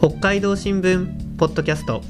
北海道新聞ポッドキャスト。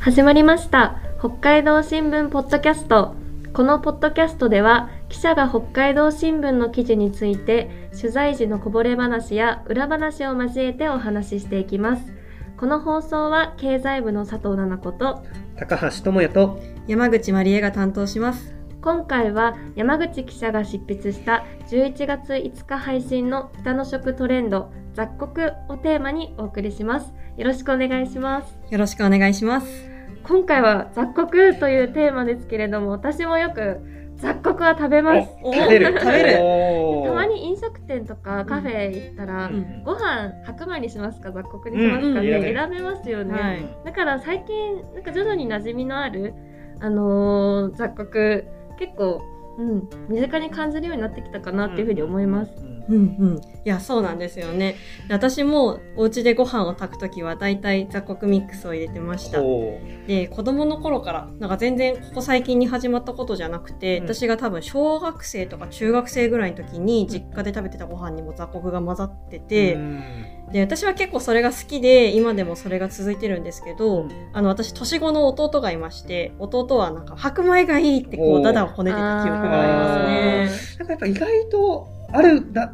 始まりました。北海道新聞ポッドキャスト。このポッドキャストでは記者が北海道新聞の記事について取材時のこぼれ話や裏話を交えてお話ししていきます。この放送は経済部の佐藤奈々子と高橋智也と山口まりえが担当します。今回は山口記者が執筆した11月5日配信の北の食トレンド雑穀をテーマにお送りします。よろしくお願いします。よろしくお願いします。今回は雑穀というテーマですけれども私もよく雑穀は食べます。食べる。食べる。たまに飲食店とかカフェ行ったら、うん。ご飯白米にしますか雑穀にしますかうん。ってうん選べますよね、はい。だから最近なんか徐々に馴染みのあるあのー雑穀結構うん身近に感じるようになってきたかなっていうふうに思います、うんうんいやそうなんですよね。で私もお家でご飯を炊くときはだいたい雑穀ミックスを入れてました。ほで子供の頃からなんか全然ここ最近に始まったことじゃなくて、うん。私が多分小学生とか中学生ぐらいの時に実家で食べてたご飯にも雑穀が混ざってうて、うん。で私は結構それが好きで今でもそれが続いてるんですけど、うん。あの私年子の弟がいまして弟はなんか白米がいいってこうダダをこねてた記憶がありますね。なんかやっぱ意外とあるだ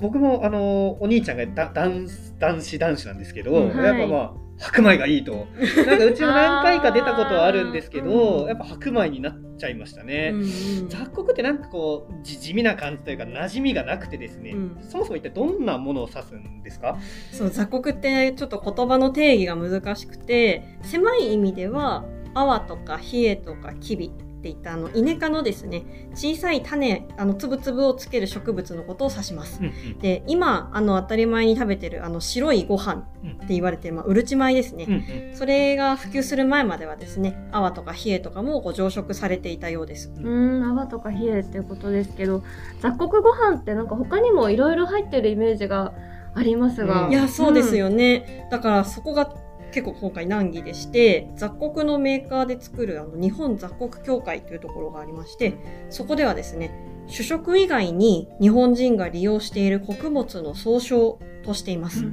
僕もあのお兄ちゃんがだ男男子男子なんですけど、うん。やっぱまあ白米がいいと。なんかうちも何回か出たことはあるんですけあどーやっぱ白米になっちゃいましたね。うんうん。雑穀ってなんかこう地地味な感じというか馴染みがなくてですね、うん。そもそも一体どんなものを指すんですか？そう雑穀ってちょっと言葉の定義が難しくて狭い意味では泡とか冷えとかキビっていったあのイネ科のですね小さい種あの粒々をつける植物のことを指します。で今あの当たり前に食べてるあの白いご飯って言われてる、まあ、うるち米ですね、うんうん。それが普及する前まではですね泡とか冷えとかもこう増殖されていたようです。うーん泡とか冷えっていうことですけど雑穀ご飯ってなんか他にもいろいろ入ってるイメージがありますが、うん。いやそうですよね、だからそこが結構今回難儀でして雑穀のメーカーで作るあの日本雑穀協会というところがありましてそこではですね主食以外に日本人が利用している穀物の総称としています、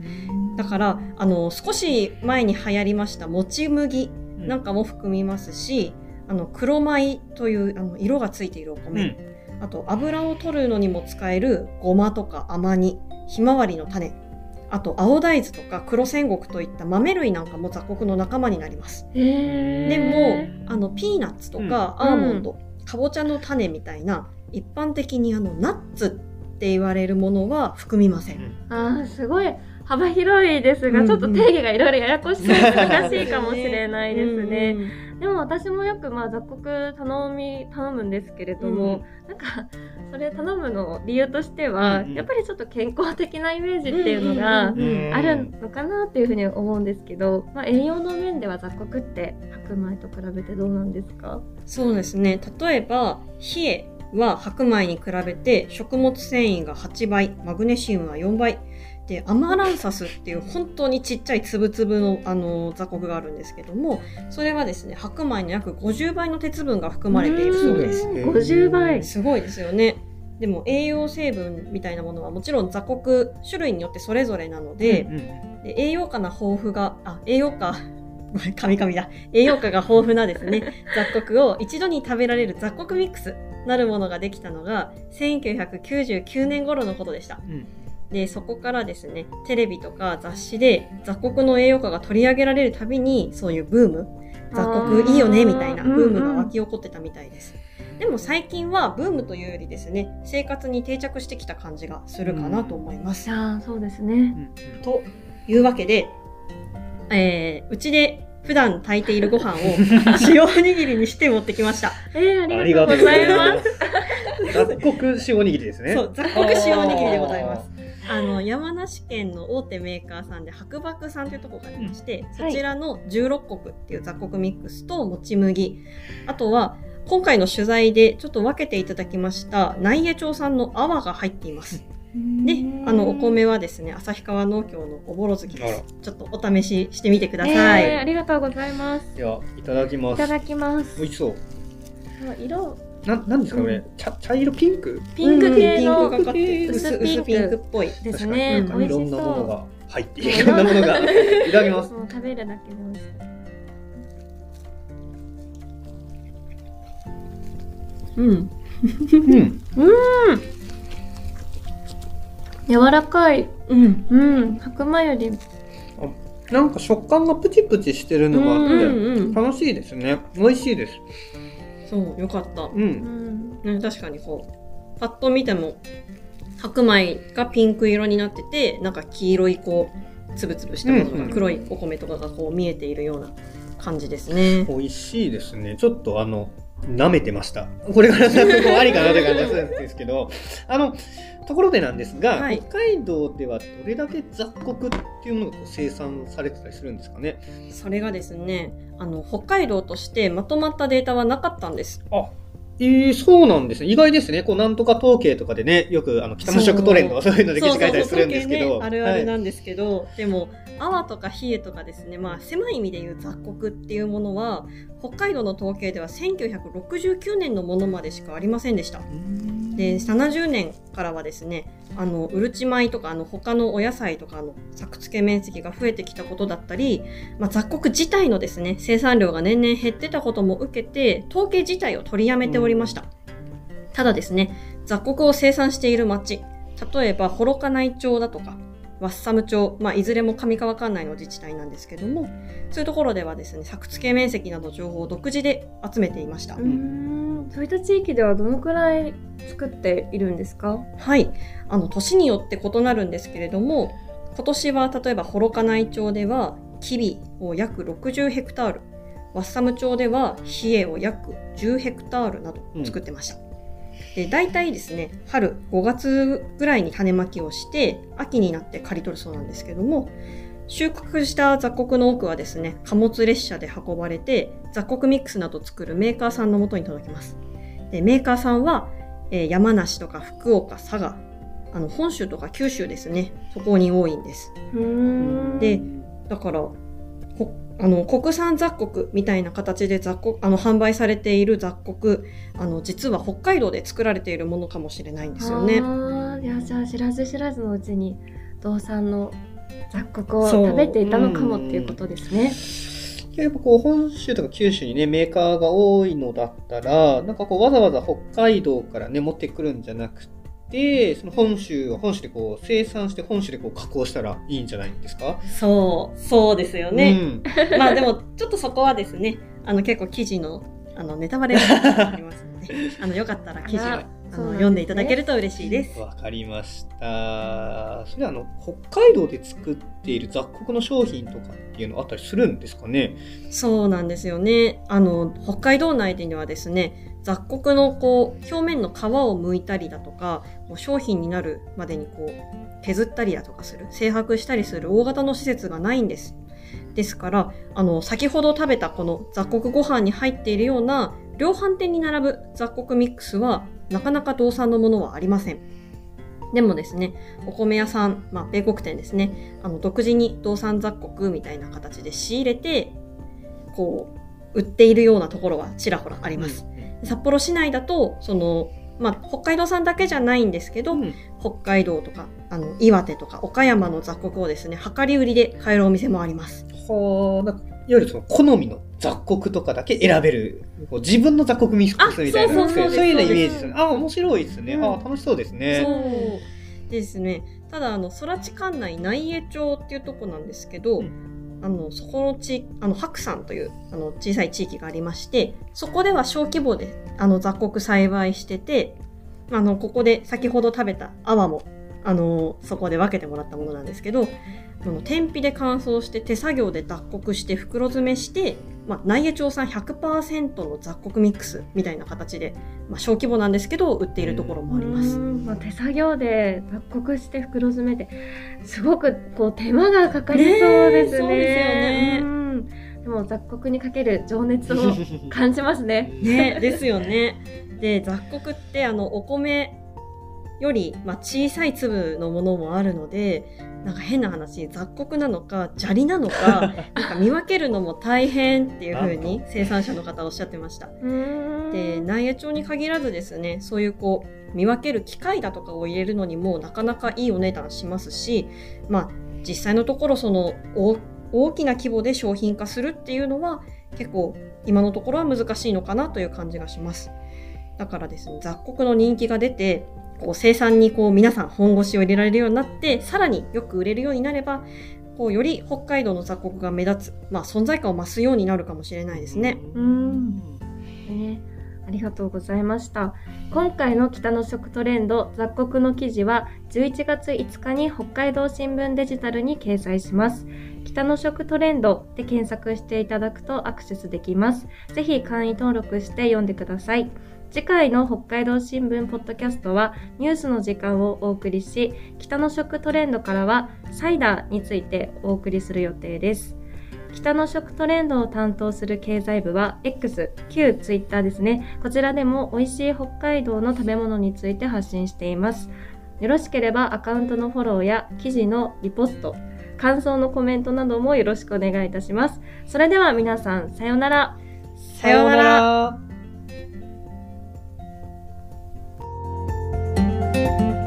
だからあの少し前に流行りましたもち麦うん。なんかも含みますし、あの黒米というあの色がついているお米、あと油を取るのにも使えるごまとか甘煮ひまわりの種あと青大豆とか黒仙穀といった豆類なんかも雑穀の仲間になります。でもあのピーナッツとかうん。アーモンド、かぼちゃの種みたいな一般的にあのナッツって言われるものは含みません、あーすごい。幅広いですが、うんうん。ちょっと定義がいろいろややこしくて 難しいかもしれないですね。うんでも私もよくまあ雑穀頼み頼むんですけれども、なんかそれ頼むの理由としては、うんうん。やっぱりちょっと健康的なイメージっていうのがうんうんうん。あるのかなっていうふうに思うんですけど、まあ、栄養の面では雑穀って白米と比べてどうなんですか？そうですね。例えば冷えは白米に比べて食物繊維が8倍マグネシウムは4倍。でアマランサスっていう本当にちっちゃい粒々のあの雑穀があるんですけどもそれはですね白米の約50倍の鉄分が含まれているそうです。うー。ん50倍。すごいですよね。でも栄養成分みたいなものはもちろん雑穀種類によってそれぞれなので,、うんうん。で栄養価な豊富があ栄養価。カミカミだ。栄養価が豊富なですね雑穀を一度に食べられる雑穀ミックスなるものができたのが1999年頃のことでした。うん。でそこからですねテレビとか雑誌で雑穀の栄養価が取り上げられるたびにそういうブーム。雑穀いいよねみたいなブームがうんうん湧き起こってたみたいです、でも最近はブームというよりですね生活に定着してきた感じがするかなと思います、いやーそうですね。うんというわけで、えーうちで普段炊いているご飯を塩おにぎりにして持ってきました。えー、あありがとうございます。す。雑穀塩おにぎりですね。そう、雑穀塩おにぎりでございます。あの、山梨県の大手メーカーさんで白麦さんというところがありまして、はいそちらの16穀っていう雑穀ミックスともち麦、あとは、今回の取材でちょっと分けていただきました内野町産の泡が入っています。で、あの、お米はですね、旭川農協のおぼろ月です。ちょっとお試ししてみてください。えーありがとうございます。では、いただきます。いただきます。美味しそう。あ色な、なんですかこれ、茶、茶色ピンク？ピンク系うんのピンクがかって薄薄ピンク薄ピンクっぽい。ですね。いろんなものそが入っていろんなものが。いただきます。う。もう食べるだけで美味しそう。うん。うん。柔らかい。うん。うん。白米より。なんか食感がプチプチしてるのがあうんって、うん。楽しいですね。美味しいです。そう、よかった。う。うんん。ね、確かにこう、パッと見ても、白米がピンク色になってて、なんか黄色いこう、つぶつぶしたものとか、うんうん黒いお米とかがこう見えているような感じですね。美味しいですね。ちょっとあの、舐めてました。これからなんかこうありかなって感じがするんですけど、あの、ところでなんですが、はい北海道ではどれだけ雑穀っていうものが生産されてたりするんですかね？それがですね、あの、北海道としてまとまったデータはなかったんです。あ、えー、そうなんですね。意外ですね。こう、なんとか統計とかでね、よくあの北の食トレンド、そういうので記事書いたりするんですけど。そうそうそうねあるあるはいなんですけど、でも、阿波とか比叡とかですね、まあ、狭い意味で言う雑穀っていうものは、北海道の統計では1969年のものまでしかありませんでした。で、70年からはですね、あの、うるち米とか、あの、他のお野菜とかの作付け面積が増えてきたことだったり、まあ、雑穀自体のですね、生産量が年々減ってたことも受けて、統計自体を取りやめておりました。ただですね、雑穀を生産している町、例えば、幌加内町だとか、ワッサム町、まあ、いずれも上川管内の自治体なんですけども、そういうところではですね、作付け面積など情報を独自で集めていました。うん。そういった地域ではどのくらい作っているんですか？はい。あの、年によって異なるんですけれども、今年は例えば幌加内町では、キビを約60ヘクタール、ワッサム町ではヒエを約10ヘクタールなど作ってました。で、大体ですね、春5月ぐらいに種まきをして、秋になって刈り取るそうなんですけども、収穫した雑穀の多くはですね、貨物列車で運ばれて、雑穀ミックスなどを作るメーカーさんの元に届きます。で、メーカーさんは、えー山梨とか福岡、佐賀、あの、本州とか九州ですね、そこに多いんです。うんでだから、こあの、国産雑穀みたいな形で雑穀、あの、販売されている雑穀、あの、実は北海道で作られているものかもしれないんですよね。ああ、いや、じゃあ知らず知らずのうちに、道産の雑穀を食べていたのかもっていうことですね。やっぱこう本州とか九州にねメーカーが多いのだったらなんかこうわざわざ北海道からね持ってくるんじゃなくてその本州を本州でこう生産して本州でこう加工したらいいんじゃないんですか？そう、そうですよね。まあでも、ちょっとそこはですね、あの、結構記事の、あの、ネタバレがありますので、あの、よかったら記事を、あの、ね読んでいただけると嬉しいです。わかりましたそれはあの北海道で作っている雑穀の商品とかっていうのあったりするんですかね？そうなんですよね。あの、北海道内ではですね、雑穀のこう、表面の皮を剥いたりだとか、もう商品になるまでにこう、削ったりだとかする、製白したりする大型の施設がないんです。ですから、あの、先ほど食べたこの雑穀ご飯に入っているような、量販店に並ぶ雑穀ミックスは、なかなか道産のものはありません。でもですね、お米屋さん、まあ、米国店ですね、あの、独自に道産雑穀みたいな形で仕入れて、こう、売っているようなところはちらほらあります。札幌市内だと、その、まあ、北海道産だけじゃないんですけど、うん。北海道とか、あの、岩手とか岡山の雑穀をですね、量り売りで買えるお店もあります。はあなんかいわゆるその好みの雑穀とかだけ選べる自分の雑穀ミックスみたいなあそうそうそうですそういうようなイメージですよね。あ面白いですね、うん。あ楽しそうですね。そう。ですね。ただ、あの、空知管内内江町っていうとこなんですけど、うあの、そこの地、あの、白山という、あの、小さい地域がありまして、そこでは小規模で、あの、雑穀栽培してて、あの、ここで先ほど食べた泡も、あの、そこで分けてもらったものなんですけど、この天日で乾燥して手作業で脱穀して袋詰めして、まあ、内江町産100%の雑穀ミックスみたいな形で、まあ、小規模なんですけど、売っているところもあります。うんまあ、手作業で脱穀して袋詰めてすごくこう手間がかかりそうですね。ねうですよねうんでも雑穀にかける情熱を 感じますね。ね、ですよね。で、雑穀って、あの、お米より、まあ、小さい粒のものもあるので、なんか変な話、雑穀なのか、砂利なのか、なんか見分けるのも大変っていうふうに生産者の方はおっしゃってました。で、内野町に限らずですね、そういうこう、見分ける機械だとかを入れるのにもなかなかいいお値段しますし、まあ、実際のところその大きな規模で商品化するっていうのは結構今のところは難しいのかなという感じがします。だからですね、雑穀の人気が出て、こう生産にこう皆さん本腰を入れられるようになって、さらによく売れるようになれば、こうより北海道の雑穀が目立つ、まあ、存在感を増すようになるかもしれないですね。うん、ねありがとうございました。今回の北の食トレンド雑穀の記事は11月5日に北海道新聞デジタルに掲載します。北の食トレンドで検索していただくとアクセスできます。ぜひ会員登録して読んでください。次回の北海道新聞ポッドキャストはニュースの時間をお送りし、北の食トレンドからはサイダーについてお送りする予定です。北の食トレンドを担当する経済部は X、旧 Twitter ですね。こちらでも美味しい北海道の食べ物について発信しています。よろしければアカウントのフォローや記事のリポスト、感想のコメントなどもよろしくお願いいたします。それでは皆さん、さようなら。さようなら。thank you